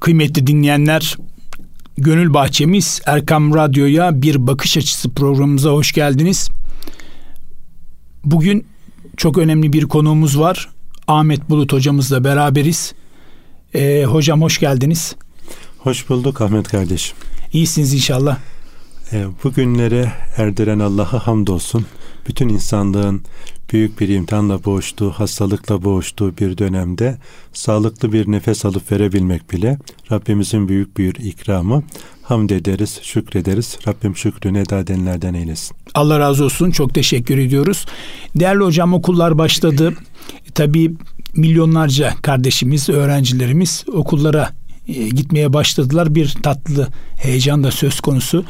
Kıymetli dinleyenler, Gönül Bahçemiz Erkam Radyo'ya bir bakış açısı programımıza hoş geldiniz. Bugün çok önemli bir konuğumuz var. Ahmet Bulut hocamızla beraberiz. Ee, hocam hoş geldiniz. Hoş bulduk Ahmet kardeşim. İyisiniz inşallah. Ee, bugünlere erdiren Allah'a hamdolsun. Bütün insanlığın büyük bir imtihanla boğuştuğu, hastalıkla boğuştuğu bir dönemde sağlıklı bir nefes alıp verebilmek bile Rabbimizin büyük bir ikramı. Hamd ederiz, şükrederiz. Rabbim şükrünü eda edenlerden eylesin. Allah razı olsun. Çok teşekkür ediyoruz. Değerli hocam okullar başladı. Tabii milyonlarca kardeşimiz, öğrencilerimiz okullara e, gitmeye başladılar. Bir tatlı heyecan da söz konusu.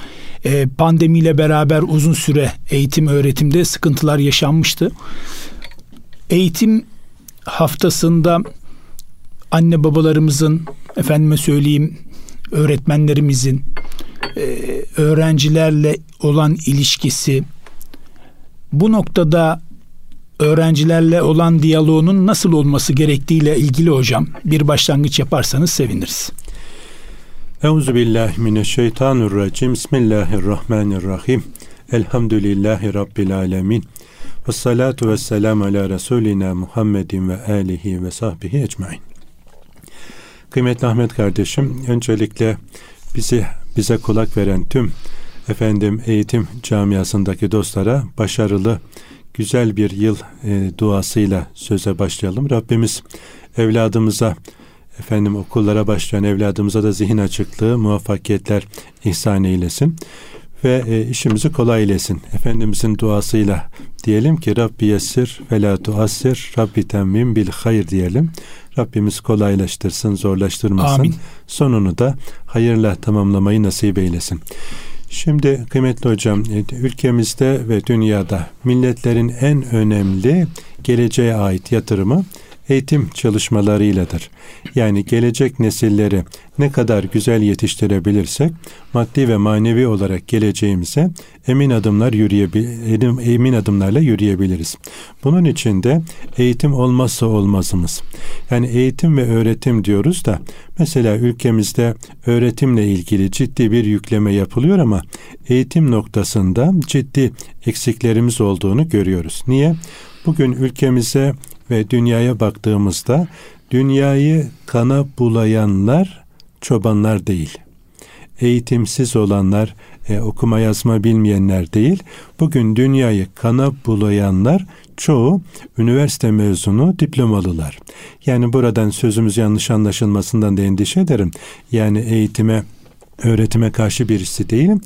E, pandemiyle beraber uzun süre eğitim öğretimde sıkıntılar yaşanmıştı. Eğitim haftasında anne babalarımızın efendime söyleyeyim öğretmenlerimizin e, öğrencilerle olan ilişkisi bu noktada öğrencilerle olan diyaloğunun nasıl olması gerektiğiyle ilgili hocam bir başlangıç yaparsanız seviniriz. Euzu billahi mineşşeytanirracim. Bismillahirrahmanirrahim. Elhamdülillahi rabbil alamin. Ve salatu ve selam ala Resulina Muhammedin ve alihi ve sahbihi ecmain. Kıymetli Ahmet kardeşim, öncelikle bizi bize kulak veren tüm efendim eğitim camiasındaki dostlara başarılı güzel bir yıl e, duasıyla söze başlayalım. Rabbimiz evladımıza efendim okullara başlayan evladımıza da zihin açıklığı, muvaffakiyetler ihsan eylesin ve e, işimizi kolay eylesin. Efendimizin duasıyla diyelim ki Rabbi yessir ve la tuassir Rabbi temmim bil hayır diyelim. Rabbimiz kolaylaştırsın, zorlaştırmasın. Amin. Sonunu da hayırla tamamlamayı nasip eylesin. Şimdi kıymetli hocam e, ülkemizde ve dünyada milletlerin en önemli geleceğe ait yatırımı eğitim çalışmalarıyladır. Yani gelecek nesilleri ne kadar güzel yetiştirebilirsek maddi ve manevi olarak geleceğimize emin adımlar yürüyebil emin adımlarla yürüyebiliriz. Bunun için de eğitim olmazsa olmazımız. Yani eğitim ve öğretim diyoruz da mesela ülkemizde öğretimle ilgili ciddi bir yükleme yapılıyor ama eğitim noktasında ciddi eksiklerimiz olduğunu görüyoruz. Niye? Bugün ülkemize ve dünyaya baktığımızda dünyayı kana bulayanlar çobanlar değil. Eğitimsiz olanlar, e, okuma yazma bilmeyenler değil. Bugün dünyayı kana bulayanlar çoğu üniversite mezunu diplomalılar. Yani buradan sözümüz yanlış anlaşılmasından da endişe ederim. Yani eğitime öğretime karşı birisi değilim.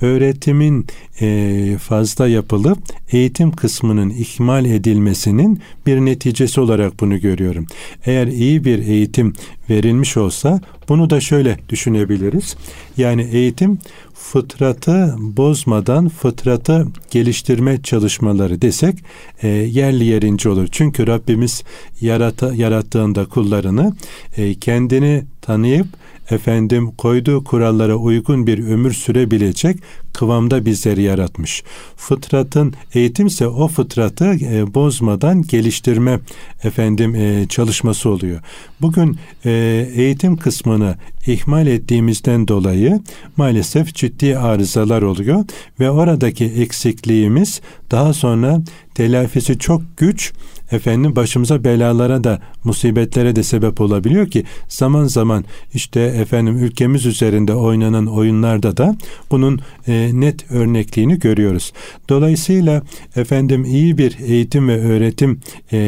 Öğretimin e, fazla yapılıp eğitim kısmının ihmal edilmesinin bir neticesi olarak bunu görüyorum. Eğer iyi bir eğitim verilmiş olsa bunu da şöyle düşünebiliriz. Yani eğitim fıtratı bozmadan fıtratı geliştirme çalışmaları desek e, yerli yerince olur. Çünkü Rabbimiz yarata, yarattığında kullarını e, kendini tanıyıp efendim koyduğu kurallara uygun bir ömür sürebilecek kıvamda bizleri yaratmış. Fıtratın eğitimse o fıtratı e, bozmadan geliştirme efendim e, çalışması oluyor. Bugün e, eğitim kısmını ihmal ettiğimizden dolayı maalesef ciddi arızalar oluyor ve oradaki eksikliğimiz daha sonra telafisi çok güç efendim başımıza belalara da musibetlere de sebep olabiliyor ki zaman zaman işte efendim ülkemiz üzerinde oynanan oyunlarda da bunun e, net örnekliğini görüyoruz. Dolayısıyla efendim iyi bir eğitim ve öğretim e,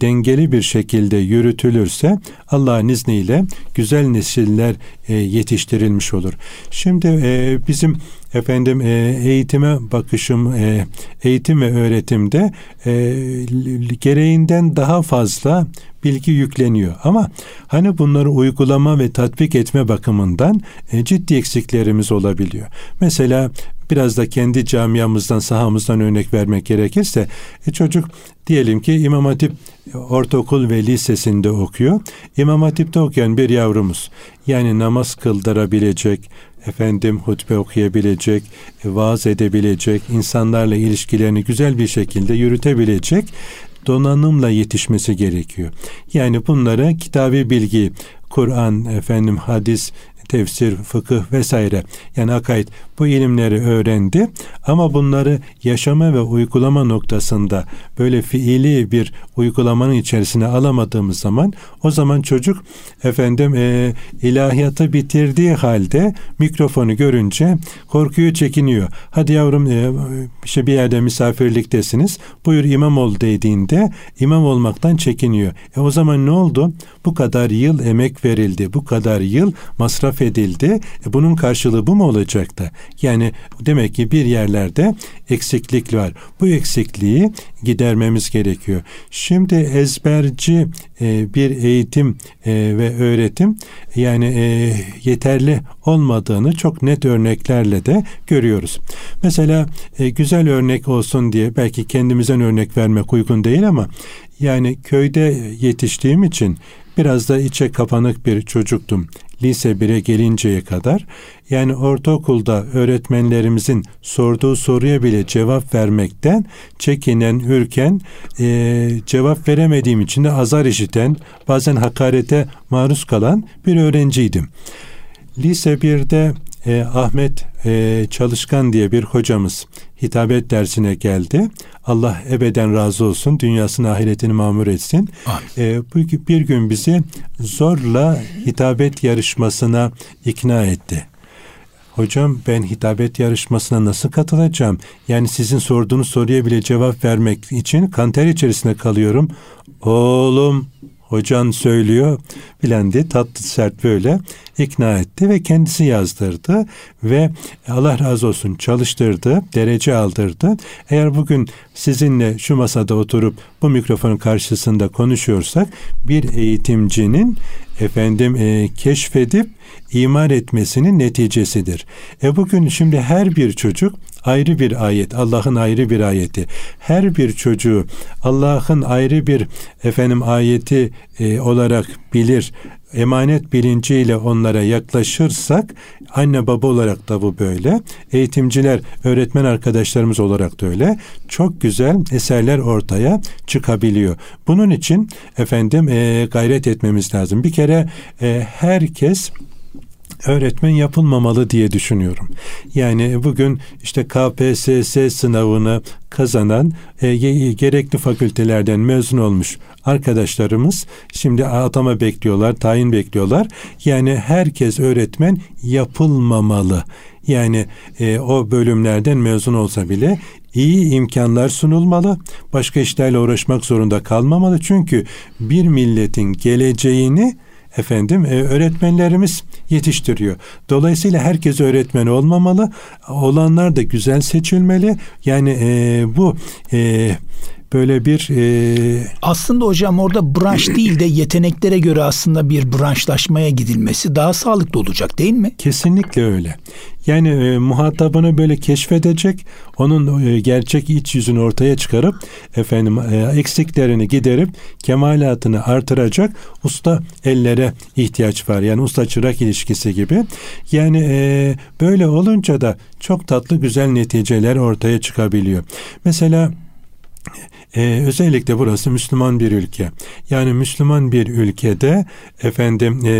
dengeli bir şekilde yürütülürse Allah'ın izniyle güzel nesiller e, yetiştirilmiş olur. Şimdi e, bizim efendim e, eğitime bakışım e, eğitim ve öğretimde e, gereğinden daha fazla bilgi yükleniyor. Ama hani bunları uygulama ve tatbik etme bakımından e, ciddi eksiklerimiz olabiliyor. Mesela biraz da kendi camiamızdan, sahamızdan örnek vermek gerekirse e, çocuk diyelim ki İmam Hatip ortaokul ve lisesinde okuyor. İmam Hatip'te okuyan bir yavrumuz yani namaz kıldırabilecek, efendim hutbe okuyabilecek, vaaz edebilecek, insanlarla ilişkilerini güzel bir şekilde yürütebilecek donanımla yetişmesi gerekiyor. Yani bunlara kitabi bilgi, Kur'an, efendim hadis, tefsir, fıkıh vesaire yani akaid bu ilimleri öğrendi ama bunları yaşama ve uygulama noktasında böyle fiili bir uygulamanın içerisine alamadığımız zaman o zaman çocuk efendim e, ilahiyatı bitirdiği halde mikrofonu görünce korkuyor çekiniyor. Hadi yavrum e, işte bir yerde misafirliktesiniz buyur imam ol dediğinde imam olmaktan çekiniyor. E o zaman ne oldu? Bu kadar yıl emek verildi. Bu kadar yıl masraf edildi. E bunun karşılığı bu mu olacaktı? Yani demek ki bir yerlerde eksiklik var. Bu eksikliği gidermemiz gerekiyor. Şimdi ezberci e, bir eğitim e, ve öğretim yani yeterli olmadığını çok net örneklerle de görüyoruz. Mesela güzel örnek olsun diye belki kendimizden örnek vermek uygun değil ama yani köyde yetiştiğim için biraz da içe kapanık bir çocuktum lise 1'e gelinceye kadar yani ortaokulda öğretmenlerimizin sorduğu soruya bile cevap vermekten çekinen, ürken, e, cevap veremediğim için de azar işiten, bazen hakarete maruz kalan bir öğrenciydim. Lise 1'de e, Ahmet e, Çalışkan diye bir hocamız hitabet dersine geldi. Allah ebeden razı olsun, dünyasını ahiretini mamur etsin. E, bu bir gün bizi zorla hitabet yarışmasına ikna etti. Hocam ben hitabet yarışmasına nasıl katılacağım? Yani sizin sorduğunuz soruya bile cevap vermek için kanter içerisinde kalıyorum. Oğlum hocan söylüyor filan diye tatlı sert böyle ikna etti ve kendisi yazdırdı ve Allah razı olsun çalıştırdı, derece aldırdı. Eğer bugün sizinle şu masada oturup bu mikrofonun karşısında konuşuyorsak bir eğitimcinin efendim e, keşfedip imar etmesinin neticesidir. E bugün şimdi her bir çocuk ayrı bir ayet, Allah'ın ayrı bir ayeti. Her bir çocuğu Allah'ın ayrı bir efendim ayeti e, olarak bilir, emanet bilinciyle onlara yaklaşırsak anne baba olarak da bu böyle. Eğitimciler, öğretmen arkadaşlarımız olarak da öyle. Çok güzel eserler ortaya çıkabiliyor. Bunun için efendim e, gayret etmemiz lazım. Bir kere e, herkes öğretmen yapılmamalı diye düşünüyorum. Yani bugün işte KPSS sınavını kazanan e, gerekli fakültelerden mezun olmuş arkadaşlarımız şimdi atama bekliyorlar, tayin bekliyorlar. Yani herkes öğretmen yapılmamalı. Yani e, o bölümlerden mezun olsa bile iyi imkanlar sunulmalı. Başka işlerle uğraşmak zorunda kalmamalı. Çünkü bir milletin geleceğini efendim e, öğretmenlerimiz yetiştiriyor. Dolayısıyla herkes öğretmen olmamalı. Olanlar da güzel seçilmeli. Yani e, bu e, böyle bir e... aslında hocam orada branş değil de yeteneklere göre aslında bir branşlaşmaya gidilmesi daha sağlıklı olacak değil mi? Kesinlikle öyle. Yani e, muhatabını böyle keşfedecek, onun e, gerçek iç yüzünü ortaya çıkarıp efendim e, eksiklerini giderip kemalatını artıracak usta ellere ihtiyaç var. Yani usta çırak ilişkisi gibi. Yani e, böyle olunca da çok tatlı güzel neticeler ortaya çıkabiliyor. Mesela ee, özellikle burası Müslüman bir ülke. Yani Müslüman bir ülkede efendim e,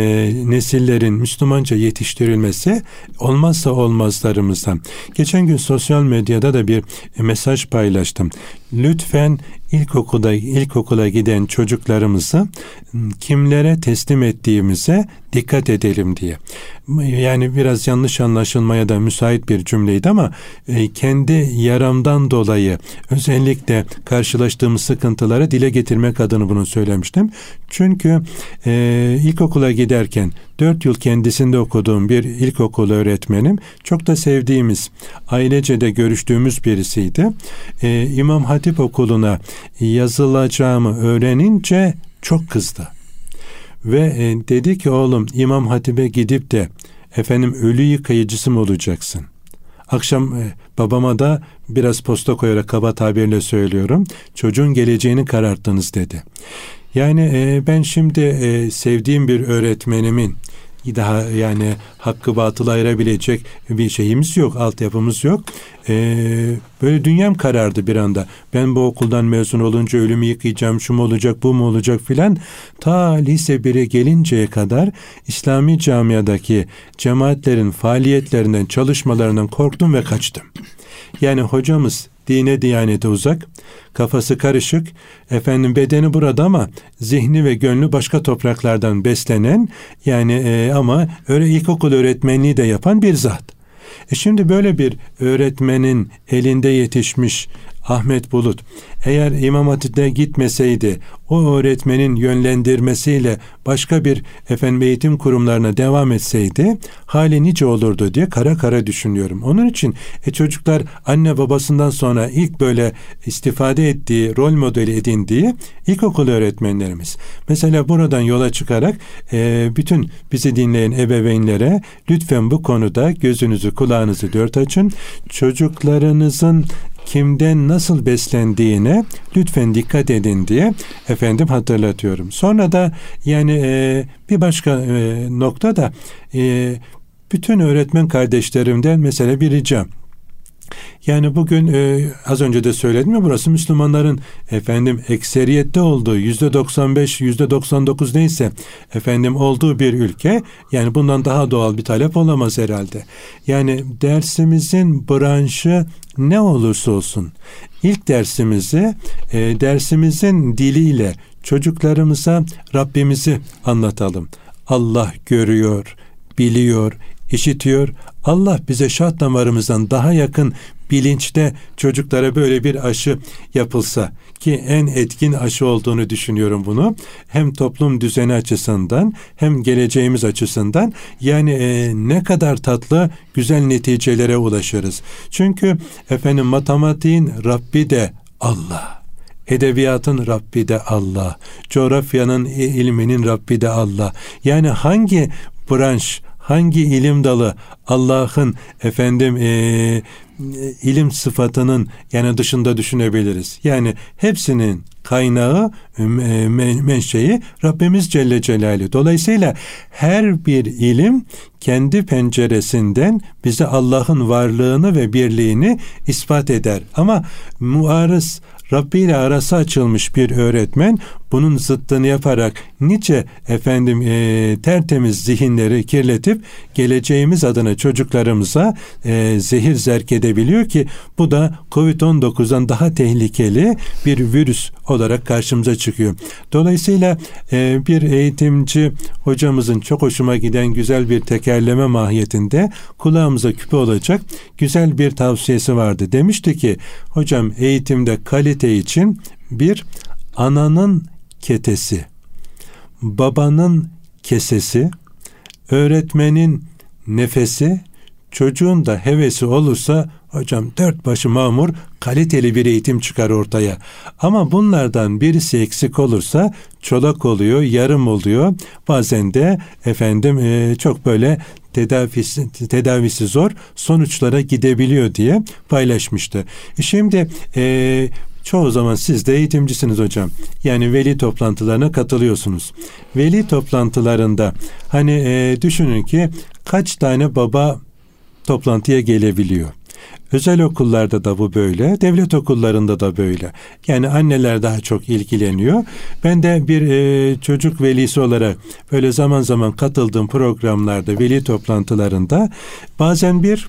nesillerin Müslümanca yetiştirilmesi olmazsa olmazlarımızdan. Geçen gün sosyal medyada da bir mesaj paylaştım. Lütfen ilkokulda ilkokula giden çocuklarımızı kimlere teslim ettiğimize dikkat edelim diye. Yani biraz yanlış anlaşılmaya da müsait bir cümleydi ama e, kendi yaramdan dolayı özellikle karşılaştığımız sıkıntıları dile getirmek adını bunu söylemiştim. Çünkü e, ilkokula giderken dört yıl kendisinde okuduğum bir ilkokul öğretmenim çok da sevdiğimiz ailece de görüştüğümüz birisiydi. E, İmam Hatip okuluna yazılacağımı öğrenince çok kızdı. Ve e, dedi ki oğlum İmam Hatip'e gidip de efendim ölü yıkayıcısı mı olacaksın? Akşam e, babama da biraz posta koyarak kaba tabirle söylüyorum. Çocuğun geleceğini kararttınız dedi. Yani e, ben şimdi e, sevdiğim bir öğretmenimin daha yani hakkı batılı ayırabilecek bir şeyimiz yok, altyapımız yok. Ee, böyle dünyam karardı bir anda. Ben bu okuldan mezun olunca ölümü yıkayacağım, şu mu olacak, bu mu olacak filan. Ta lise 1'e gelinceye kadar İslami camiadaki cemaatlerin faaliyetlerinden, çalışmalarından korktum ve kaçtım. Yani hocamız dine diyanete uzak, kafası karışık, efendim bedeni burada ama zihni ve gönlü başka topraklardan beslenen yani e, ama öyle ilkokul öğretmenliği de yapan bir zat. E şimdi böyle bir öğretmenin elinde yetişmiş Ahmet Bulut eğer İmam Hatip'te gitmeseydi o öğretmenin yönlendirmesiyle başka bir efendim eğitim kurumlarına devam etseydi hali nice olurdu diye kara kara düşünüyorum. Onun için e, çocuklar anne babasından sonra ilk böyle istifade ettiği, rol modeli edindiği ilkokul öğretmenlerimiz. Mesela buradan yola çıkarak e, bütün bizi dinleyen ebeveynlere lütfen bu konuda gözünüzü kulağınızı dört açın. Çocuklarınızın kimden nasıl beslendiğine lütfen dikkat edin diye efendim hatırlatıyorum. Sonra da yani e, bir başka e, nokta da e, bütün öğretmen kardeşlerimden mesela bir ricam. Yani bugün e, az önce de söyledim ya burası Müslümanların efendim ekseriyette olduğu yüzde 95 yüzde 99 neyse efendim olduğu bir ülke yani bundan daha doğal bir talep olamaz herhalde. Yani dersimizin branşı ne olursa olsun ilk dersimizi e, dersimizin diliyle çocuklarımıza Rabbimizi anlatalım. Allah görüyor, biliyor, işitiyor. Allah bize şah damarımızdan daha yakın bilinçte çocuklara böyle bir aşı yapılsa ki en etkin aşı olduğunu düşünüyorum bunu. Hem toplum düzeni açısından hem geleceğimiz açısından yani e, ne kadar tatlı güzel neticelere ulaşırız. Çünkü efendim matematiğin Rabbi de Allah. Edebiyatın Rabbi de Allah. Coğrafyanın ilminin Rabbi de Allah. Yani hangi branş, hangi ilim dalı Allah'ın efendim e, ilim sıfatının yani dışında düşünebiliriz. Yani hepsinin kaynağı menşei Rabbimiz Celle Celaluhu. Dolayısıyla her bir ilim kendi penceresinden bize Allah'ın varlığını ve birliğini ispat eder. Ama muarız Rabbi ile arası açılmış bir öğretmen bunun zıttını yaparak nice efendim e, tertemiz zihinleri kirletip geleceğimiz adına çocuklarımıza e, zehir zerk edebiliyor ki bu da Covid-19'dan daha tehlikeli bir virüs olarak karşımıza çıkıyor. Dolayısıyla e, bir eğitimci hocamızın çok hoşuma giden güzel bir tekerleme mahiyetinde kulağımıza küpe olacak güzel bir tavsiyesi vardı. Demişti ki hocam eğitimde kalite için bir ananın ketesi, babanın kesesi, öğretmenin nefesi, çocuğun da hevesi olursa hocam dört başı mamur kaliteli bir eğitim çıkar ortaya. Ama bunlardan birisi eksik olursa çolak oluyor, yarım oluyor. Bazen de efendim e, çok böyle tedavisi, tedavisi zor sonuçlara gidebiliyor diye paylaşmıştı. E şimdi e, Çoğu zaman siz de eğitimcisiniz hocam. Yani veli toplantılarına katılıyorsunuz. Veli toplantılarında hani e, düşünün ki kaç tane baba toplantıya gelebiliyor. Özel okullarda da bu böyle, devlet okullarında da böyle. Yani anneler daha çok ilgileniyor. Ben de bir e, çocuk velisi olarak böyle zaman zaman katıldığım programlarda, veli toplantılarında bazen bir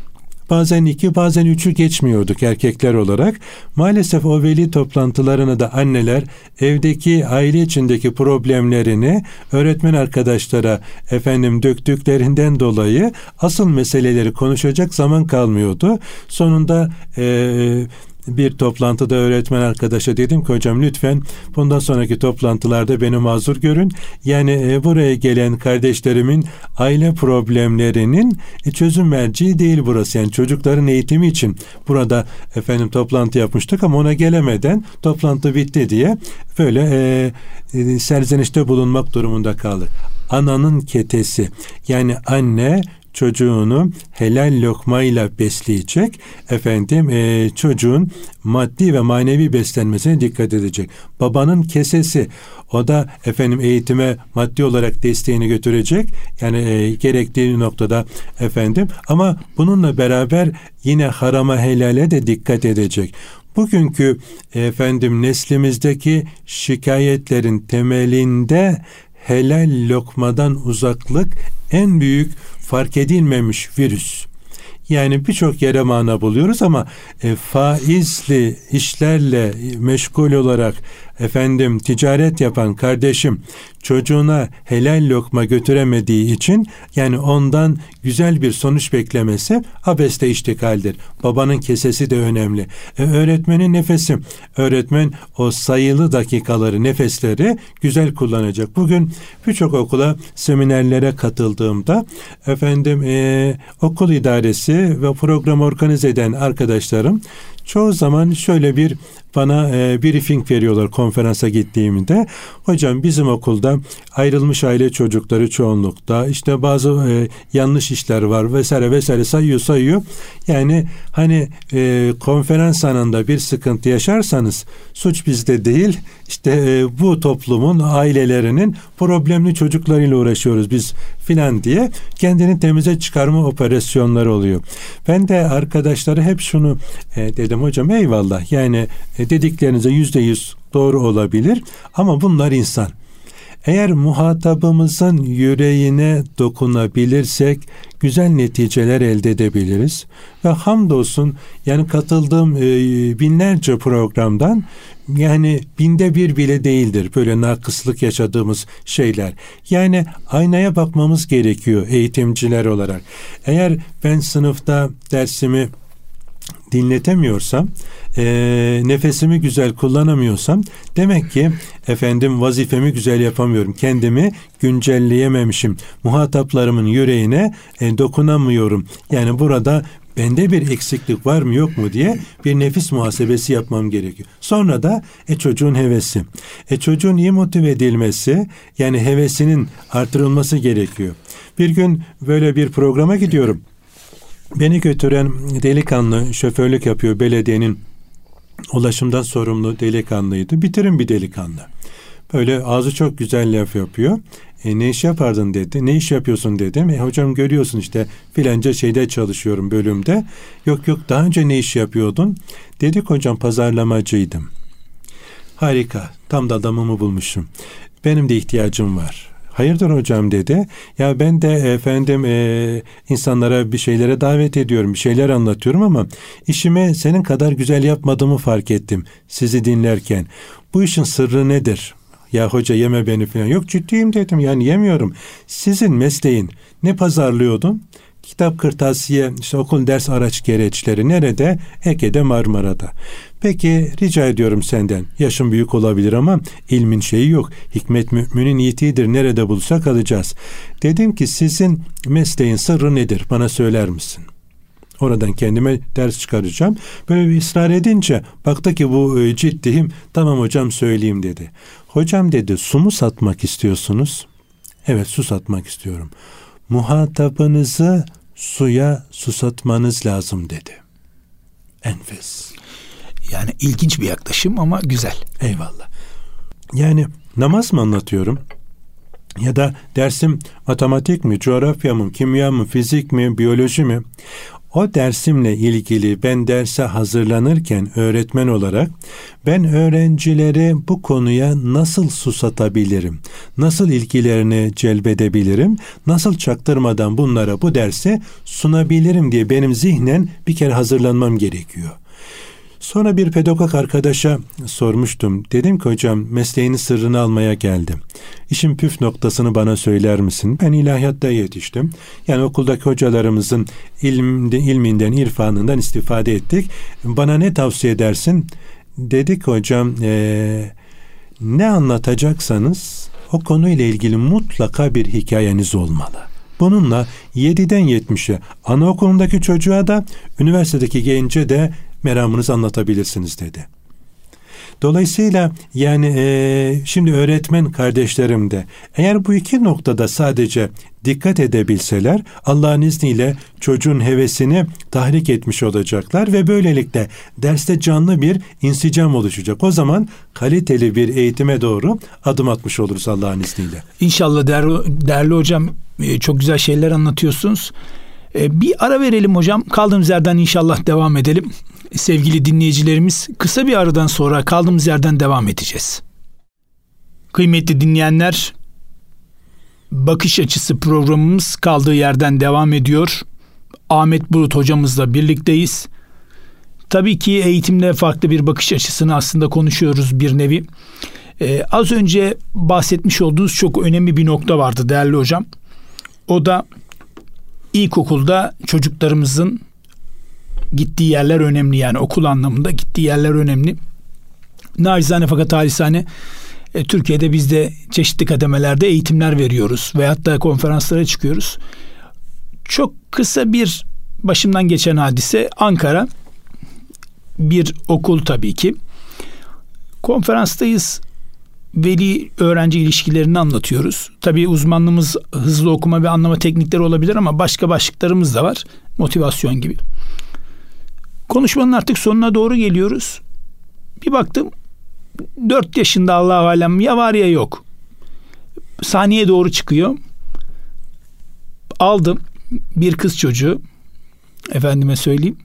bazen iki bazen üçü geçmiyorduk erkekler olarak. Maalesef o veli toplantılarına da anneler evdeki aile içindeki problemlerini öğretmen arkadaşlara efendim döktüklerinden dolayı asıl meseleleri konuşacak zaman kalmıyordu. Sonunda e, bir toplantıda öğretmen arkadaşa dedim ki hocam lütfen bundan sonraki toplantılarda beni mazur görün. Yani e, buraya gelen kardeşlerimin aile problemlerinin e, çözüm merciği değil burası. Yani çocukların eğitimi için burada efendim toplantı yapmıştık ama ona gelemeden toplantı bitti diye böyle e, e, serzenişte bulunmak durumunda kaldık. Ananın ketesi yani anne çocuğunu helal lokmayla besleyecek. Efendim e, çocuğun maddi ve manevi beslenmesine dikkat edecek. Babanın kesesi o da efendim eğitime maddi olarak desteğini götürecek. Yani e, gerektiği noktada efendim ama bununla beraber yine harama helale de dikkat edecek. Bugünkü efendim neslimizdeki şikayetlerin temelinde helal lokmadan uzaklık en büyük fark edilmemiş virüs. Yani birçok yere mana buluyoruz ama e, faizli işlerle meşgul olarak efendim ticaret yapan kardeşim çocuğuna helal lokma götüremediği için yani ondan güzel bir sonuç beklemesi abeste iştikaldir. Babanın kesesi de önemli. E, öğretmenin nefesi. Öğretmen o sayılı dakikaları, nefesleri güzel kullanacak. Bugün birçok okula, seminerlere katıldığımda efendim e, okul idaresi ve program organize eden arkadaşlarım çoğu zaman şöyle bir bana e, briefing veriyorlar konferansa gittiğimde. Hocam bizim okulda ayrılmış aile çocukları çoğunlukta işte bazı e, yanlış işler var vesaire vesaire sayıyor sayıyor. Yani hani e, konferans anında bir sıkıntı yaşarsanız suç bizde değil işte e, bu toplumun ailelerinin problemli çocuklarıyla uğraşıyoruz biz filan diye kendini temize çıkarma operasyonları oluyor. Ben de arkadaşlara hep şunu e, dedim hocam eyvallah yani e, dediklerinize yüzde yüz doğru olabilir ama bunlar insan. Eğer muhatabımızın yüreğine dokunabilirsek güzel neticeler elde edebiliriz. Ve hamdolsun yani katıldığım e, binlerce programdan yani binde bir bile değildir böyle nakıslık yaşadığımız şeyler. Yani aynaya bakmamız gerekiyor eğitimciler olarak. Eğer ben sınıfta dersimi dinletemiyorsam, e, nefesimi güzel kullanamıyorsam demek ki efendim vazifemi güzel yapamıyorum. Kendimi güncelleyememişim. Muhataplarımın yüreğine e, dokunamıyorum. Yani burada bende bir eksiklik var mı yok mu diye bir nefis muhasebesi yapmam gerekiyor. Sonra da e çocuğun hevesi. E çocuğun iyi motive edilmesi yani hevesinin artırılması gerekiyor. Bir gün böyle bir programa gidiyorum. Beni götüren delikanlı şoförlük yapıyor belediyenin ulaşımdan sorumlu delikanlıydı. Bitirin bir delikanlı. Böyle ağzı çok güzel laf yapıyor. E, ne iş yapardın dedi. Ne iş yapıyorsun dedim. E, hocam görüyorsun işte filanca şeyde çalışıyorum bölümde. Yok yok daha önce ne iş yapıyordun? Dedik hocam pazarlamacıydım. Harika. Tam da adamımı bulmuşum. Benim de ihtiyacım var. Hayırdır hocam dedi. Ya ben de efendim e, insanlara bir şeylere davet ediyorum, bir şeyler anlatıyorum ama işimi senin kadar güzel yapmadığımı fark ettim sizi dinlerken. Bu işin sırrı nedir? Ya hoca yeme beni falan. Yok ciddiyim dedim yani yemiyorum. Sizin mesleğin ne pazarlıyordun? Kitap kırtasiye, işte okul ders araç gereçleri nerede? Ege'de Marmara'da. Peki rica ediyorum senden. Yaşın büyük olabilir ama ilmin şeyi yok. Hikmet müminin yiğitidir. Nerede bulsak alacağız. Dedim ki sizin mesleğin sırrı nedir? Bana söyler misin? Oradan kendime ders çıkaracağım. Böyle bir ısrar edince baktı ki bu e, ciddiyim. Tamam hocam söyleyeyim dedi. Hocam dedi su mu satmak istiyorsunuz? Evet su satmak istiyorum. Muhatabınızı suya susatmanız lazım dedi. Enfes. Yani ilginç bir yaklaşım ama güzel. Eyvallah. Yani namaz mı anlatıyorum? Ya da dersim matematik mi, coğrafya mı, kimya mı, fizik mi, biyoloji mi? O dersimle ilgili ben derse hazırlanırken öğretmen olarak ben öğrencileri bu konuya nasıl susatabilirim? Nasıl ilgilerini celbedebilirim? Nasıl çaktırmadan bunlara bu dersi sunabilirim diye benim zihnen bir kere hazırlanmam gerekiyor. Sonra bir pedagog arkadaşa sormuştum. Dedim ki hocam mesleğinin sırrını almaya geldim. İşin püf noktasını bana söyler misin? Ben ilahiyatta yetiştim. Yani okuldaki hocalarımızın ilminde, ilminden, irfanından istifade ettik. Bana ne tavsiye edersin? Dedik hocam ee, ne anlatacaksanız o konuyla ilgili mutlaka bir hikayeniz olmalı. Bununla 7'den 70'e anaokulundaki çocuğa da üniversitedeki gence de meramınızı anlatabilirsiniz dedi. Dolayısıyla yani e, şimdi öğretmen kardeşlerim de eğer bu iki noktada sadece dikkat edebilseler Allah'ın izniyle çocuğun hevesini tahrik etmiş olacaklar ve böylelikle derste canlı bir insicam oluşacak. O zaman kaliteli bir eğitime doğru adım atmış oluruz Allah'ın izniyle. İnşallah değerli, değerli hocam e, çok güzel şeyler anlatıyorsunuz. E, bir ara verelim hocam. Kaldığımız yerden inşallah devam edelim. Sevgili dinleyicilerimiz kısa bir aradan sonra kaldığımız yerden devam edeceğiz. Kıymetli dinleyenler Bakış Açısı programımız kaldığı yerden devam ediyor. Ahmet Bulut hocamızla birlikteyiz. Tabii ki eğitimle farklı bir bakış açısını aslında konuşuyoruz bir nevi. Ee, az önce bahsetmiş olduğunuz çok önemli bir nokta vardı değerli hocam. O da ilkokulda çocuklarımızın gittiği yerler önemli yani okul anlamında gittiği yerler önemli. Nacizane fakat halisane e, Türkiye'de biz de çeşitli kademelerde eğitimler veriyoruz veyahut da konferanslara çıkıyoruz. Çok kısa bir başımdan geçen hadise Ankara bir okul tabii ki. Konferanstayız. Veli öğrenci ilişkilerini anlatıyoruz. Tabii uzmanlığımız hızlı okuma ve anlama teknikleri olabilir ama başka başlıklarımız da var. Motivasyon gibi. Konuşmanın artık sonuna doğru geliyoruz. Bir baktım 4 yaşında Allah alem ya var ya yok. Saniye doğru çıkıyor. Aldım bir kız çocuğu. Efendime söyleyeyim.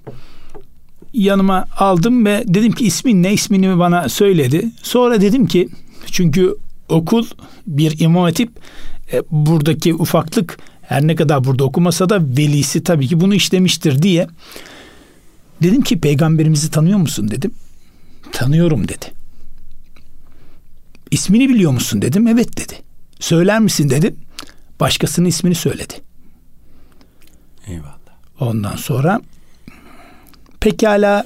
Yanıma aldım ve dedim ki ismin ne ismini bana söyledi. Sonra dedim ki çünkü okul bir imam e, buradaki ufaklık her ne kadar burada okumasa da velisi tabii ki bunu işlemiştir diye. Dedim ki peygamberimizi tanıyor musun dedim. Tanıyorum dedi. İsmini biliyor musun dedim. Evet dedi. Söyler misin dedim. Başkasının ismini söyledi. Eyvallah. Ondan sonra pekala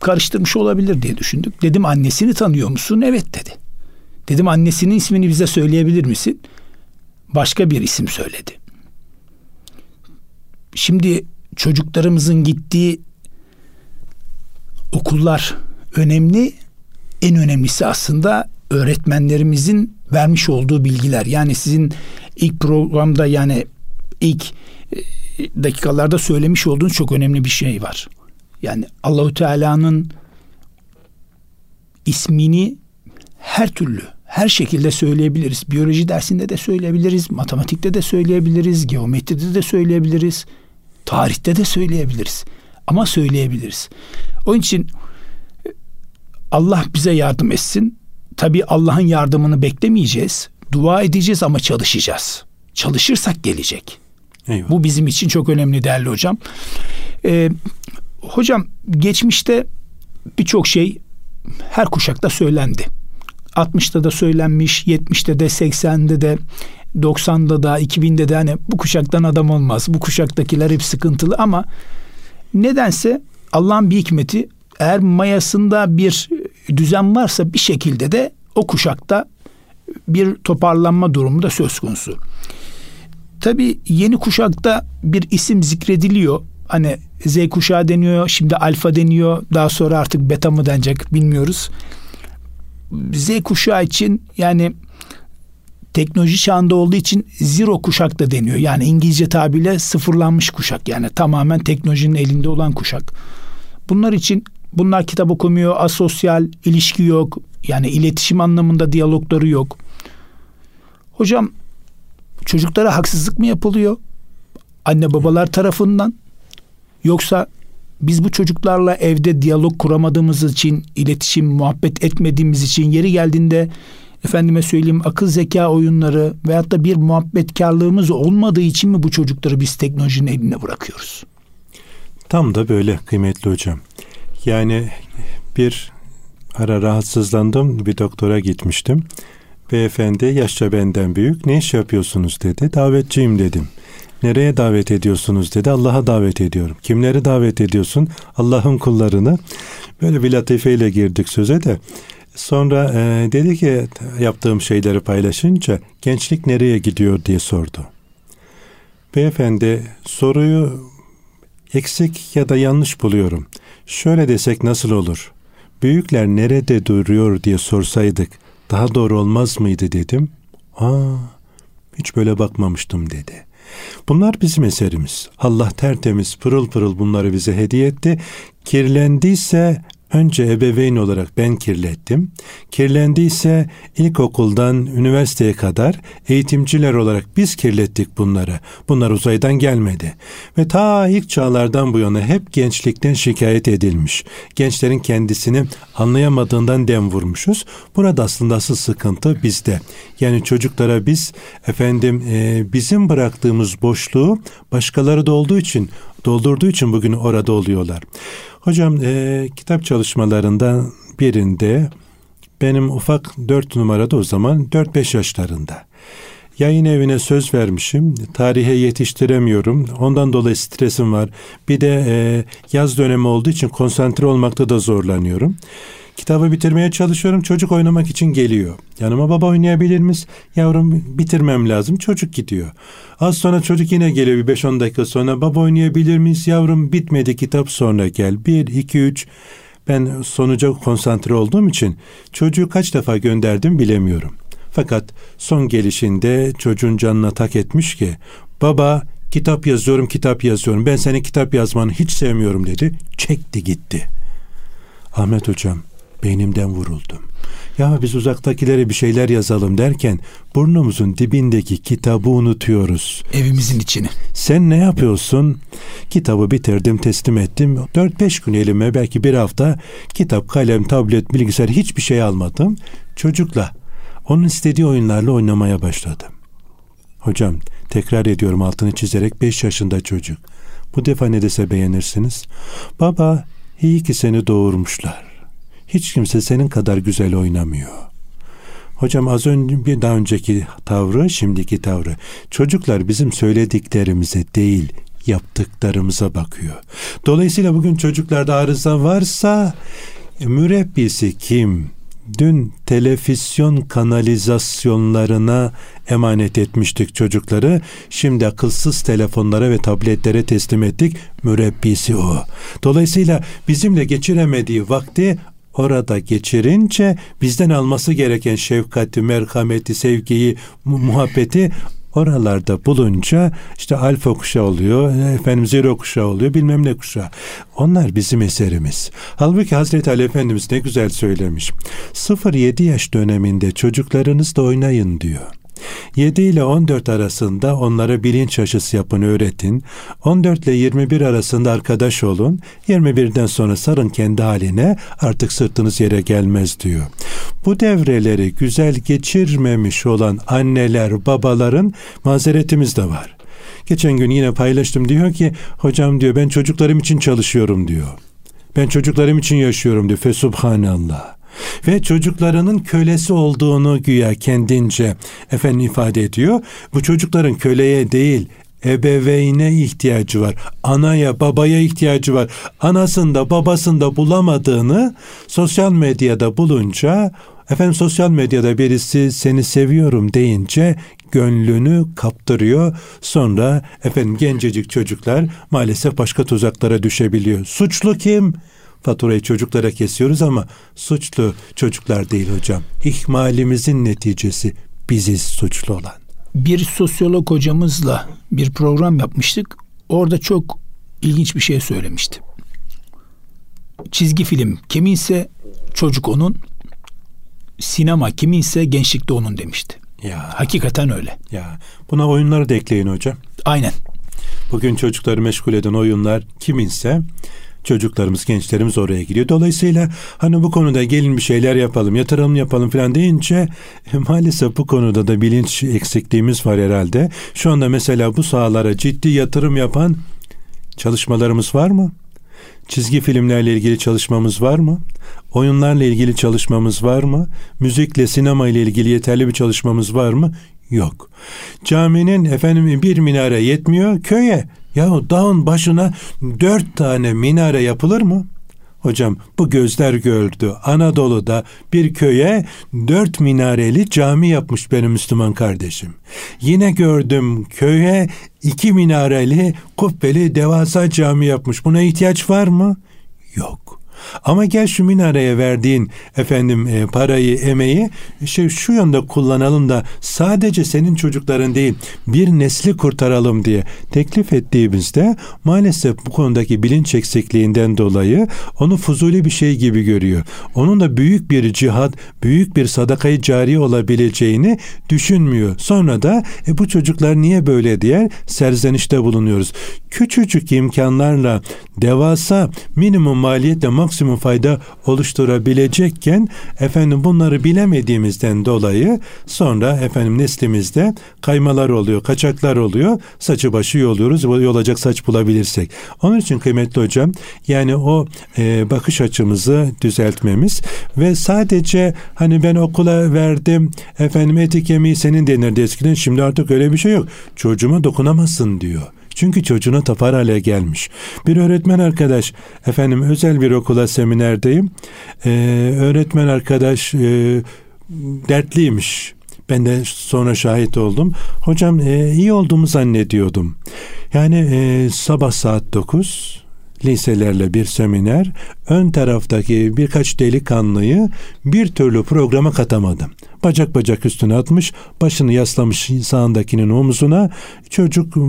karıştırmış olabilir diye düşündük. Dedim annesini tanıyor musun? Evet dedi. Dedim annesinin ismini bize söyleyebilir misin? Başka bir isim söyledi. Şimdi çocuklarımızın gittiği okullar önemli. En önemlisi aslında öğretmenlerimizin vermiş olduğu bilgiler. Yani sizin ilk programda yani ilk e, dakikalarda söylemiş olduğunuz çok önemli bir şey var. Yani Allahu Teala'nın ismini her türlü her şekilde söyleyebiliriz. Biyoloji dersinde de söyleyebiliriz, matematikte de söyleyebiliriz, geometride de söyleyebiliriz, tarihte de söyleyebiliriz. Ama söyleyebiliriz. Onun için Allah bize yardım etsin. Tabii Allah'ın yardımını beklemeyeceğiz. Dua edeceğiz ama çalışacağız. Çalışırsak gelecek. Eyvallah. Bu bizim için çok önemli değerli hocam. Ee, hocam geçmişte birçok şey her kuşakta söylendi. 60'ta da söylenmiş, 70'te de, 80'de de, 90'da da, 2000'de de hani bu kuşaktan adam olmaz. Bu kuşaktakiler hep sıkıntılı ama nedense Allah'ın bir hikmeti eğer mayasında bir düzen varsa bir şekilde de o kuşakta bir toparlanma durumu da söz konusu. Tabi yeni kuşakta bir isim zikrediliyor. Hani Z kuşağı deniyor, şimdi alfa deniyor. Daha sonra artık beta mı denecek bilmiyoruz. Z kuşağı için yani teknoloji çağında olduğu için zero kuşak da deniyor. Yani İngilizce tabirle sıfırlanmış kuşak. Yani tamamen teknolojinin elinde olan kuşak. Bunlar için Bunlar kitap okumuyor, asosyal, ilişki yok. Yani iletişim anlamında diyalogları yok. Hocam çocuklara haksızlık mı yapılıyor? Anne babalar tarafından yoksa biz bu çocuklarla evde diyalog kuramadığımız için, iletişim, muhabbet etmediğimiz için yeri geldiğinde efendime söyleyeyim akıl zeka oyunları veyahut da bir muhabbetkarlığımız olmadığı için mi bu çocukları biz teknolojinin eline bırakıyoruz? Tam da böyle kıymetli hocam. Yani bir ara rahatsızlandım bir doktora gitmiştim. Beyefendi yaşça benden büyük ne iş yapıyorsunuz dedi. Davetçiyim dedim. Nereye davet ediyorsunuz dedi. Allah'a davet ediyorum. Kimleri davet ediyorsun? Allah'ın kullarını. Böyle bir latifeyle girdik söze de. Sonra e, dedi ki yaptığım şeyleri paylaşınca gençlik nereye gidiyor diye sordu. Beyefendi soruyu eksik ya da yanlış buluyorum. Şöyle desek nasıl olur? Büyükler nerede duruyor diye sorsaydık daha doğru olmaz mıydı dedim. Aa, Hiç böyle bakmamıştım dedi. Bunlar bizim eserimiz. Allah tertemiz pırıl pırıl bunları bize hediye etti. Kirlendiyse Önce ebeveyn olarak ben kirlettim. Kirlendiyse ilkokuldan üniversiteye kadar eğitimciler olarak biz kirlettik bunları. Bunlar uzaydan gelmedi. Ve ta ilk çağlardan bu yana hep gençlikten şikayet edilmiş. Gençlerin kendisini anlayamadığından dem vurmuşuz. Burada aslında asıl sıkıntı bizde. Yani çocuklara biz efendim e, bizim bıraktığımız boşluğu başkaları da olduğu için doldurduğu için bugün orada oluyorlar. Hocam e, kitap çalışmalarından birinde benim ufak dört numarada o zaman dört beş yaşlarında. Yayın evine söz vermişim. Tarihe yetiştiremiyorum. Ondan dolayı stresim var. Bir de e, yaz dönemi olduğu için konsantre olmakta da zorlanıyorum. Kitabı bitirmeye çalışıyorum. Çocuk oynamak için geliyor. Yanıma baba oynayabilir miyiz? Yavrum bitirmem lazım. Çocuk gidiyor. Az sonra çocuk yine geliyor bir 5-10 dakika sonra. Baba oynayabilir miyiz? Yavrum bitmedi kitap sonra gel. 1, 2, 3. Ben sonuca konsantre olduğum için çocuğu kaç defa gönderdim bilemiyorum. Fakat son gelişinde çocuğun canına tak etmiş ki baba kitap yazıyorum kitap yazıyorum ben senin kitap yazmanı hiç sevmiyorum dedi. Çekti gitti. Ahmet hocam beynimden vuruldum. Ya biz uzaktakilere bir şeyler yazalım derken burnumuzun dibindeki kitabı unutuyoruz. Evimizin içini. Sen ne yapıyorsun? Kitabı bitirdim, teslim ettim. 4-5 gün elime belki bir hafta kitap, kalem, tablet, bilgisayar hiçbir şey almadım. Çocukla onun istediği oyunlarla oynamaya başladım. Hocam tekrar ediyorum altını çizerek 5 yaşında çocuk. Bu defa ne dese beğenirsiniz. Baba iyi ki seni doğurmuşlar. Hiç kimse senin kadar güzel oynamıyor. Hocam az önce bir daha önceki tavrı, şimdiki tavrı. Çocuklar bizim söylediklerimize değil, yaptıklarımıza bakıyor. Dolayısıyla bugün çocuklarda arıza varsa mürebbisi kim? Dün televizyon kanalizasyonlarına emanet etmiştik çocukları. Şimdi akılsız telefonlara ve tabletlere teslim ettik. Mürebbisi o. Dolayısıyla bizimle geçiremediği vakti orada geçirince bizden alması gereken şefkati, merhameti, sevgiyi, muhabbeti oralarda bulunca işte alfa kuşağı oluyor, efendim zero kuşağı oluyor, bilmem ne kuşağı. Onlar bizim eserimiz. Halbuki Hazreti Ali Efendimiz ne güzel söylemiş. 0-7 yaş döneminde çocuklarınızla oynayın diyor. 7 ile 14 arasında onlara bilinç aşısı yapın, öğretin. 14 ile 21 arasında arkadaş olun. 21'den sonra sarın kendi haline artık sırtınız yere gelmez diyor. Bu devreleri güzel geçirmemiş olan anneler, babaların mazeretimiz de var. Geçen gün yine paylaştım diyor ki hocam diyor ben çocuklarım için çalışıyorum diyor. Ben çocuklarım için yaşıyorum diyor. Fesubhanallah ve çocuklarının kölesi olduğunu güya kendince efendim ifade ediyor. Bu çocukların köleye değil ebeveyne ihtiyacı var. Anaya, babaya ihtiyacı var. Anasında, babasında bulamadığını sosyal medyada bulunca efendim sosyal medyada birisi seni seviyorum deyince gönlünü kaptırıyor. Sonra efendim gencecik çocuklar maalesef başka tuzaklara düşebiliyor. Suçlu kim? Faturayı çocuklara kesiyoruz ama suçlu çocuklar değil hocam. İhmalimizin neticesi biziz suçlu olan. Bir sosyolog hocamızla bir program yapmıştık. Orada çok ilginç bir şey söylemişti. Çizgi film kiminse çocuk onun, sinema kiminse gençlikte onun demişti. Ya. Hakikaten öyle. Ya. Buna oyunları da ekleyin hocam. Aynen. Bugün çocukları meşgul eden oyunlar kiminse çocuklarımız, gençlerimiz oraya gidiyor. Dolayısıyla hani bu konuda gelin bir şeyler yapalım, yatırım yapalım falan deyince e, maalesef bu konuda da bilinç eksikliğimiz var herhalde. Şu anda mesela bu sahalara ciddi yatırım yapan çalışmalarımız var mı? Çizgi filmlerle ilgili çalışmamız var mı? Oyunlarla ilgili çalışmamız var mı? Müzikle, sinema ile ilgili yeterli bir çalışmamız var mı? Yok. Caminin efendim bir minare yetmiyor. Köye Yahu dağın başına dört tane minare yapılır mı? Hocam bu gözler gördü. Anadolu'da bir köye dört minareli cami yapmış benim Müslüman kardeşim. Yine gördüm köye iki minareli kubbeli devasa cami yapmış. Buna ihtiyaç var mı? Yok. Ama gel şu minareye verdiğin efendim e, parayı, emeği şey şu yönde kullanalım da sadece senin çocukların değil bir nesli kurtaralım diye teklif ettiğimizde maalesef bu konudaki bilinç eksikliğinden dolayı onu fuzuli bir şey gibi görüyor. Onun da büyük bir cihat, büyük bir sadakayı cari olabileceğini düşünmüyor. Sonra da e, bu çocuklar niye böyle diye serzenişte bulunuyoruz. Küçücük imkanlarla devasa minimum maliyetle fayda oluşturabilecekken efendim bunları bilemediğimizden dolayı sonra efendim neslimizde kaymalar oluyor, kaçaklar oluyor, saçı başı yoluyoruz, yolacak saç bulabilirsek. Onun için kıymetli hocam yani o e, bakış açımızı düzeltmemiz ve sadece hani ben okula verdim efendim eti kemiği senin denirdi eskiden şimdi artık öyle bir şey yok. Çocuğuma dokunamazsın diyor. Çünkü çocuğuna tapar hale gelmiş. Bir öğretmen arkadaş, efendim özel bir okula seminerdeyim. Ee, öğretmen arkadaş e, dertliymiş. Ben de sonra şahit oldum. Hocam e, iyi olduğumu zannediyordum. Yani e, sabah saat 9 liselerle bir seminer. Ön taraftaki birkaç delikanlıyı bir türlü programa katamadım. Bacak bacak üstüne atmış, başını yaslamış sağındakinin omzuna. Çocuk ıı,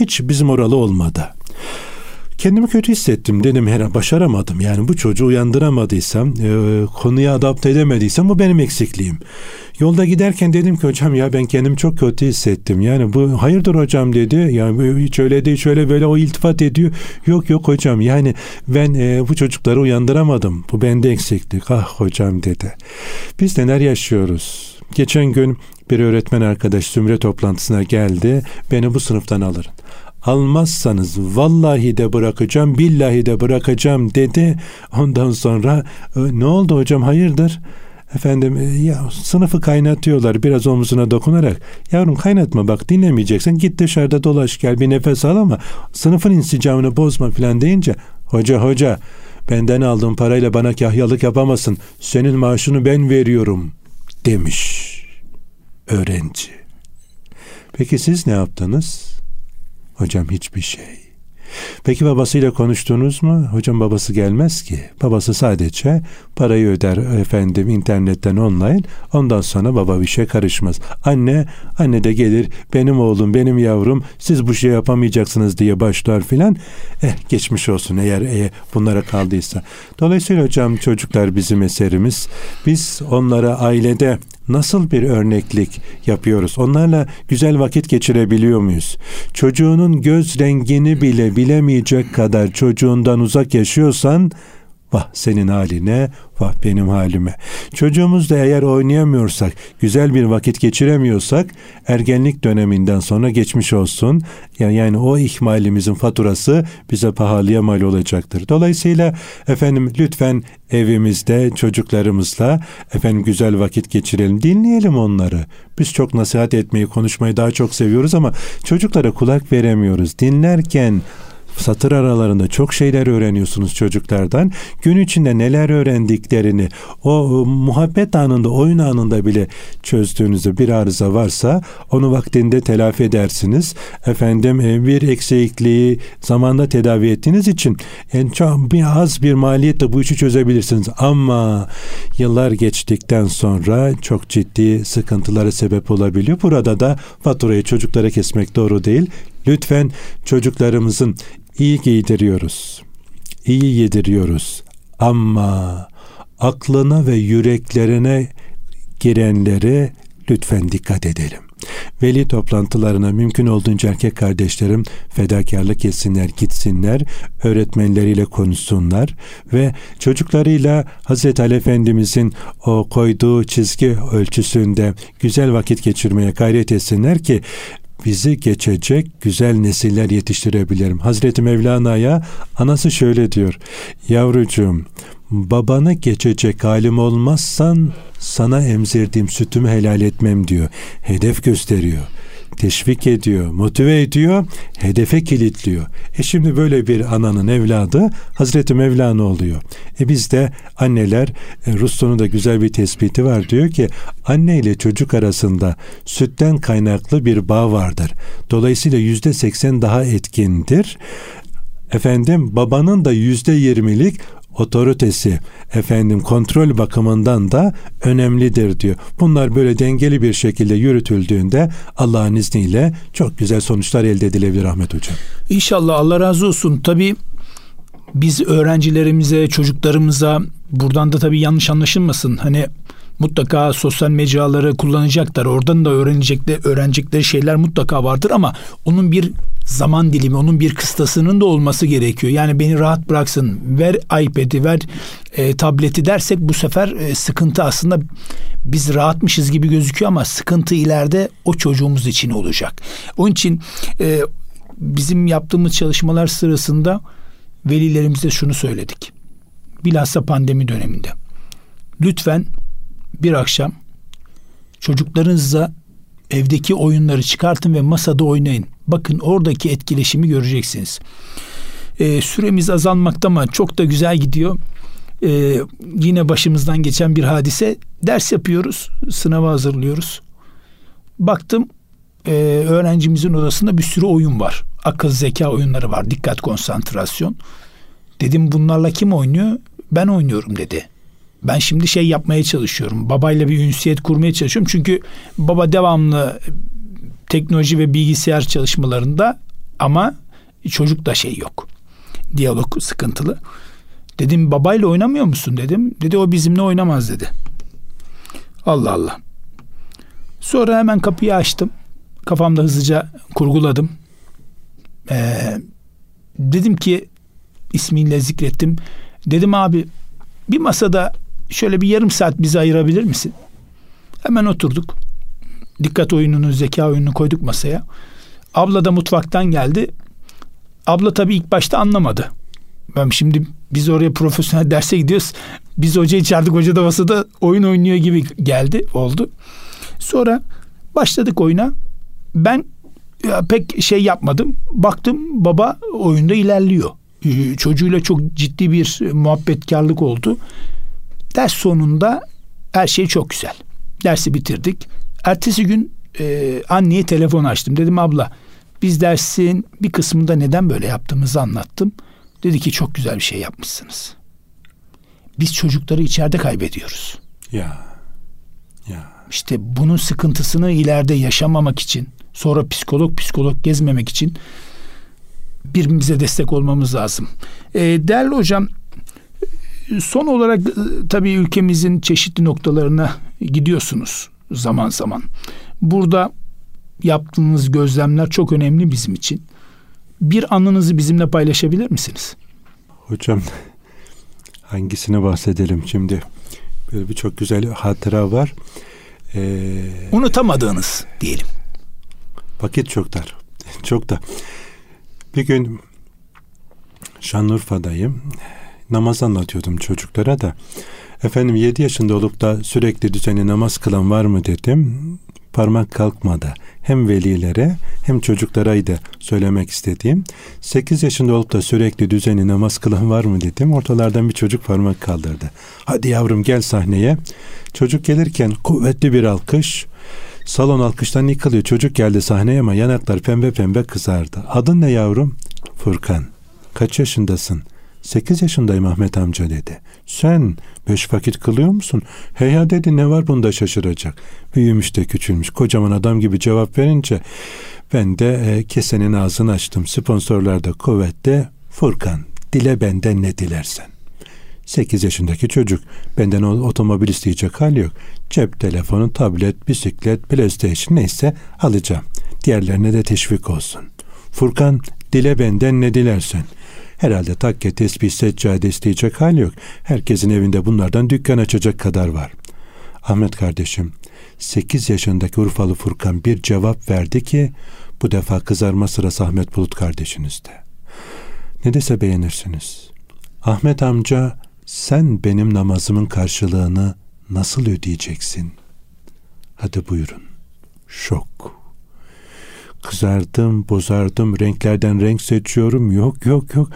hiç bizim oralı olmadı. Kendimi kötü hissettim dedim her başaramadım. Yani bu çocuğu uyandıramadıysam, e, konuya adapte edemediysem bu benim eksikliğim. Yolda giderken dedim ki hocam ya ben kendimi çok kötü hissettim. Yani bu hayırdır hocam dedi. Yani hiç öyle değil şöyle böyle o iltifat ediyor. Yok yok hocam yani ben e, bu çocukları uyandıramadım. Bu bende eksiklik. Ah hocam dedi. Biz neler yaşıyoruz? Geçen gün bir öğretmen arkadaş zümre toplantısına geldi. Beni bu sınıftan alırın almazsanız vallahi de bırakacağım billahi de bırakacağım dedi. Ondan sonra e, ne oldu hocam hayırdır? Efendim e, ya sınıfı kaynatıyorlar biraz omzuna dokunarak. Yavrum kaynatma bak dinlemeyeceksin git dışarıda dolaş gel bir nefes al ama sınıfın insicamını bozma falan deyince hoca hoca benden aldığın parayla bana kahyalık yapamasın senin maaşını ben veriyorum demiş öğrenci. Peki siz ne yaptınız? Hocam hiçbir şey. Peki babasıyla konuştunuz mu? Hocam babası gelmez ki. Babası sadece parayı öder efendim internetten online. Ondan sonra baba bir şey karışmaz. Anne, anne de gelir benim oğlum, benim yavrum siz bu şey yapamayacaksınız diye başlar filan. Eh geçmiş olsun eğer, eğer bunlara kaldıysa. Dolayısıyla hocam çocuklar bizim eserimiz. Biz onlara ailede nasıl bir örneklik yapıyoruz? Onlarla güzel vakit geçirebiliyor muyuz? Çocuğunun göz rengini bile bilemeyecek kadar çocuğundan uzak yaşıyorsan Vah senin haline, vah benim halime. Çocuğumuzla eğer oynayamıyorsak, güzel bir vakit geçiremiyorsak ergenlik döneminden sonra geçmiş olsun. Yani, yani o ihmalimizin faturası bize pahalıya mal olacaktır. Dolayısıyla efendim lütfen evimizde çocuklarımızla efendim güzel vakit geçirelim. Dinleyelim onları. Biz çok nasihat etmeyi, konuşmayı daha çok seviyoruz ama çocuklara kulak veremiyoruz. Dinlerken satır aralarında çok şeyler öğreniyorsunuz çocuklardan. Gün içinde neler öğrendiklerini o e, muhabbet anında, oyun anında bile çözdüğünüzde bir arıza varsa onu vaktinde telafi edersiniz. Efendim e, bir eksikliği zamanda tedavi ettiğiniz için en çok bir az bir maliyetle bu işi çözebilirsiniz. Ama yıllar geçtikten sonra çok ciddi sıkıntılara sebep olabiliyor. Burada da faturayı çocuklara kesmek doğru değil. Lütfen çocuklarımızın iyi giydiriyoruz. iyi yediriyoruz. Ama aklına ve yüreklerine girenlere lütfen dikkat edelim. Veli toplantılarına mümkün olduğunca erkek kardeşlerim fedakarlık etsinler, gitsinler, öğretmenleriyle konuşsunlar ve çocuklarıyla Hazreti Ali Efendimizin o koyduğu çizgi ölçüsünde güzel vakit geçirmeye gayret etsinler ki bizi geçecek güzel nesiller yetiştirebilirim. Hazreti Mevlana'ya anası şöyle diyor. Yavrucuğum babanı geçecek halim olmazsan sana emzirdiğim sütümü helal etmem diyor. Hedef gösteriyor teşvik ediyor, motive ediyor, hedefe kilitliyor. E şimdi böyle bir ananın evladı Hazreti Mevlana oluyor. E biz de anneler, e, Rusto'nun da güzel bir tespiti var. Diyor ki anne ile çocuk arasında sütten kaynaklı bir bağ vardır. Dolayısıyla yüzde seksen daha etkindir. Efendim babanın da yüzde yirmilik otoritesi, efendim kontrol bakımından da önemlidir diyor. Bunlar böyle dengeli bir şekilde yürütüldüğünde Allah'ın izniyle çok güzel sonuçlar elde edilebilir Ahmet Hocam. İnşallah Allah razı olsun. Tabii biz öğrencilerimize, çocuklarımıza buradan da tabii yanlış anlaşılmasın. Hani mutlaka sosyal mecraları kullanacaklar. Oradan da öğrenecekleri, öğrenecekleri şeyler mutlaka vardır ama onun bir zaman dilimi, onun bir kıstasının da olması gerekiyor. Yani beni rahat bıraksın, ver iPad'i, ver e, tableti dersek bu sefer e, sıkıntı aslında biz rahatmışız gibi gözüküyor ama sıkıntı ileride o çocuğumuz için olacak. Onun için e, bizim yaptığımız çalışmalar sırasında velilerimize şunu söyledik. Bilhassa pandemi döneminde. Lütfen bir akşam çocuklarınızla evdeki oyunları çıkartın ve masada oynayın. Bakın oradaki etkileşimi göreceksiniz. Ee, süremiz azalmakta ama çok da güzel gidiyor. Ee, yine başımızdan geçen bir hadise. Ders yapıyoruz, sınava hazırlıyoruz. Baktım e, öğrencimizin odasında bir sürü oyun var. Akıl zeka oyunları var, dikkat konsantrasyon. Dedim bunlarla kim oynuyor? Ben oynuyorum dedi. Ben şimdi şey yapmaya çalışıyorum. Babayla bir ünsiyet kurmaya çalışıyorum. Çünkü baba devamlı teknoloji ve bilgisayar çalışmalarında ama çocuk da şey yok. Diyalog sıkıntılı. Dedim babayla oynamıyor musun dedim. Dedi o bizimle oynamaz dedi. Allah Allah. Sonra hemen kapıyı açtım. Kafamda hızlıca kurguladım. Ee, dedim ki ismiyle zikrettim. Dedim abi bir masada şöyle bir yarım saat bizi ayırabilir misin? Hemen oturduk. Dikkat oyununu, zeka oyununu koyduk masaya. Abla da mutfaktan geldi. Abla tabii ilk başta anlamadı. Ben şimdi biz oraya profesyonel derse gidiyoruz. Biz hocayı çağırdık. Hoca da masada oyun oynuyor gibi geldi. Oldu. Sonra başladık oyuna. Ben pek şey yapmadım. Baktım baba oyunda ilerliyor. Çocuğuyla çok ciddi bir muhabbetkarlık oldu. Ders sonunda her şey çok güzel. Dersi bitirdik. Ertesi gün e, anneye telefon açtım. Dedim abla biz dersin bir kısmında neden böyle yaptığımızı anlattım. Dedi ki çok güzel bir şey yapmışsınız. Biz çocukları içeride kaybediyoruz. Ya. Ya. İşte bunun sıkıntısını ileride yaşamamak için, sonra psikolog psikolog gezmemek için birbirimize destek olmamız lazım. E, değerli hocam son olarak e, tabii ülkemizin çeşitli noktalarına gidiyorsunuz zaman zaman. Burada yaptığınız gözlemler çok önemli bizim için. Bir anınızı bizimle paylaşabilir misiniz? Hocam hangisini bahsedelim şimdi? Böyle bir çok güzel hatıra var. Ee, Unutamadığınız diyelim. Vakit çok dar. Çok da. Bir gün Şanlıurfa'dayım. Namaz anlatıyordum çocuklara da. Efendim 7 yaşında olup da sürekli düzenli namaz kılan var mı dedim. Parmak kalkmadı. Hem velilere hem çocuklaraydı söylemek istediğim. 8 yaşında olup da sürekli düzenli namaz kılan var mı dedim. Ortalardan bir çocuk parmak kaldırdı. Hadi yavrum gel sahneye. Çocuk gelirken kuvvetli bir alkış. Salon alkıştan yıkılıyor. Çocuk geldi sahneye ama yanaklar pembe pembe kızardı. Adın ne yavrum? Furkan. Kaç yaşındasın? Sekiz yaşındayım Ahmet amca dedi. Sen beş vakit kılıyor musun? He ya dedi ne var bunda şaşıracak. Büyümüş de küçülmüş. Kocaman adam gibi cevap verince ben de e, kesenin ağzını açtım. Sponsorlar da kuvvetle Furkan dile benden ne dilersen. 8 yaşındaki çocuk. Benden otomobil isteyecek hal yok. Cep telefonu, tablet, bisiklet, PlayStation neyse alacağım. Diğerlerine de teşvik olsun. Furkan dile benden ne dilersen. Herhalde takke, tesbih, seccade isteyecek hal yok. Herkesin evinde bunlardan dükkan açacak kadar var. Ahmet kardeşim, 8 yaşındaki Urfalı Furkan bir cevap verdi ki bu defa kızarma sırası Ahmet Bulut kardeşinizde. Ne dese beğenirsiniz. Ahmet amca sen benim namazımın karşılığını nasıl ödeyeceksin? Hadi buyurun. Şok. Kızardım, bozardım, renklerden renk seçiyorum. Yok, yok, yok.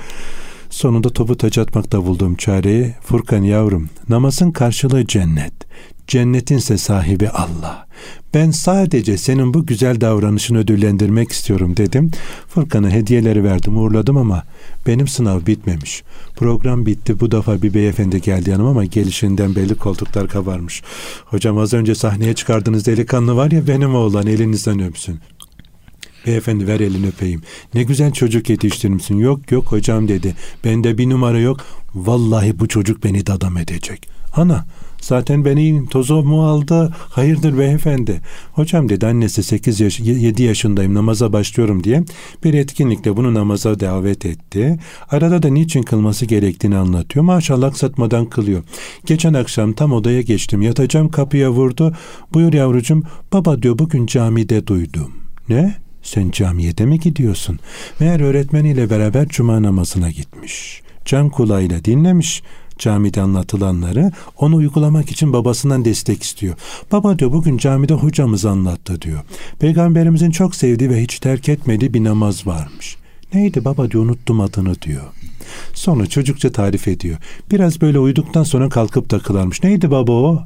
Sonunda topu taç atmakta bulduğum çareyi Furkan yavrum namazın karşılığı cennet. Cennetinse sahibi Allah. Ben sadece senin bu güzel davranışını ödüllendirmek istiyorum dedim. Furkan'a hediyeleri verdim uğurladım ama benim sınav bitmemiş. Program bitti bu defa bir beyefendi geldi yanıma ama gelişinden belli koltuklar kabarmış. Hocam az önce sahneye çıkardığınız delikanlı var ya benim oğlan elinizden öpsün. Beyefendi ver elini öpeyim. Ne güzel çocuk yetiştirmişsin. Yok yok hocam dedi. Bende bir numara yok. Vallahi bu çocuk beni de adam edecek. Ana zaten beni tozu mu aldı? Hayırdır beyefendi? Hocam dedi annesi 8 yaş 7 yaşındayım namaza başlıyorum diye bir etkinlikle bunu namaza davet etti. Arada da niçin kılması gerektiğini anlatıyor. Maşallah satmadan kılıyor. Geçen akşam tam odaya geçtim. Yatacağım kapıya vurdu. Buyur yavrucum baba diyor bugün camide duydum. Ne? Sen camiye mi gidiyorsun? Meğer öğretmeniyle beraber cuma namazına gitmiş. Can kulağıyla dinlemiş camide anlatılanları onu uygulamak için babasından destek istiyor. Baba diyor bugün camide hocamız anlattı diyor. Peygamberimizin çok sevdiği ve hiç terk etmediği bir namaz varmış. Neydi baba diyor unuttum adını diyor. Sonra çocukça tarif ediyor. Biraz böyle uyuduktan sonra kalkıp takılarmış. Neydi baba o?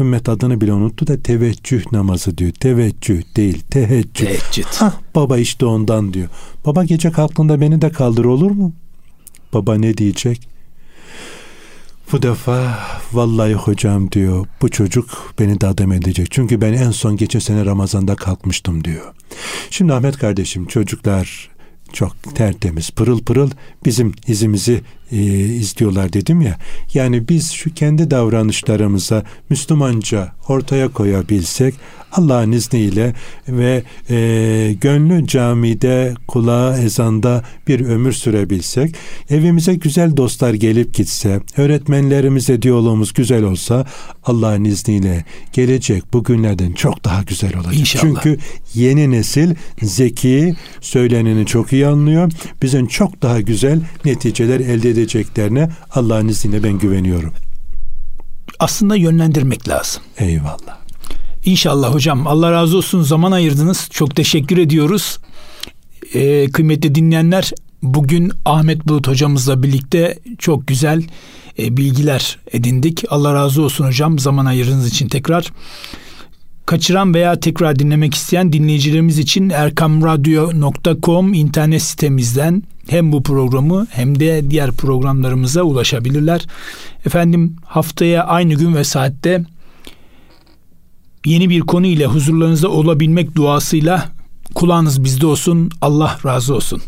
Ümmet adını bile unuttu da teveccüh namazı diyor. Teveccüh değil teheccüd. Teheccüd. Hah baba işte ondan diyor. Baba gece kalktığında beni de kaldır olur mu? Baba ne diyecek? Bu defa vallahi hocam diyor bu çocuk beni de adam edecek. Çünkü ben en son geçen sene Ramazan'da kalkmıştım diyor. Şimdi Ahmet kardeşim çocuklar çok tertemiz pırıl pırıl bizim izimizi e, izliyorlar dedim ya. Yani biz şu kendi davranışlarımıza Müslümanca ortaya koyabilsek Allah'ın izniyle ve e, gönlü camide, kulağı ezanda bir ömür sürebilsek, evimize güzel dostlar gelip gitse, öğretmenlerimize diyalogumuz güzel olsa Allah'ın izniyle gelecek bugünlerden çok daha güzel olacak. İnşallah. Çünkü yeni nesil zeki, söyleneni çok iyi anlıyor. Bizim çok daha güzel neticeler elde edeceklerine Allah'ın izniyle ben güveniyorum. Aslında yönlendirmek lazım. Eyvallah. İnşallah hocam. Allah razı olsun zaman ayırdınız. Çok teşekkür ediyoruz. Ee, kıymetli dinleyenler bugün Ahmet Bulut hocamızla birlikte çok güzel e, bilgiler edindik. Allah razı olsun hocam zaman ayırdığınız için tekrar. Kaçıran veya tekrar dinlemek isteyen dinleyicilerimiz için erkamradyo.com internet sitemizden hem bu programı hem de diğer programlarımıza ulaşabilirler. Efendim haftaya aynı gün ve saatte yeni bir konu ile huzurlarınızda olabilmek duasıyla kulağınız bizde olsun. Allah razı olsun.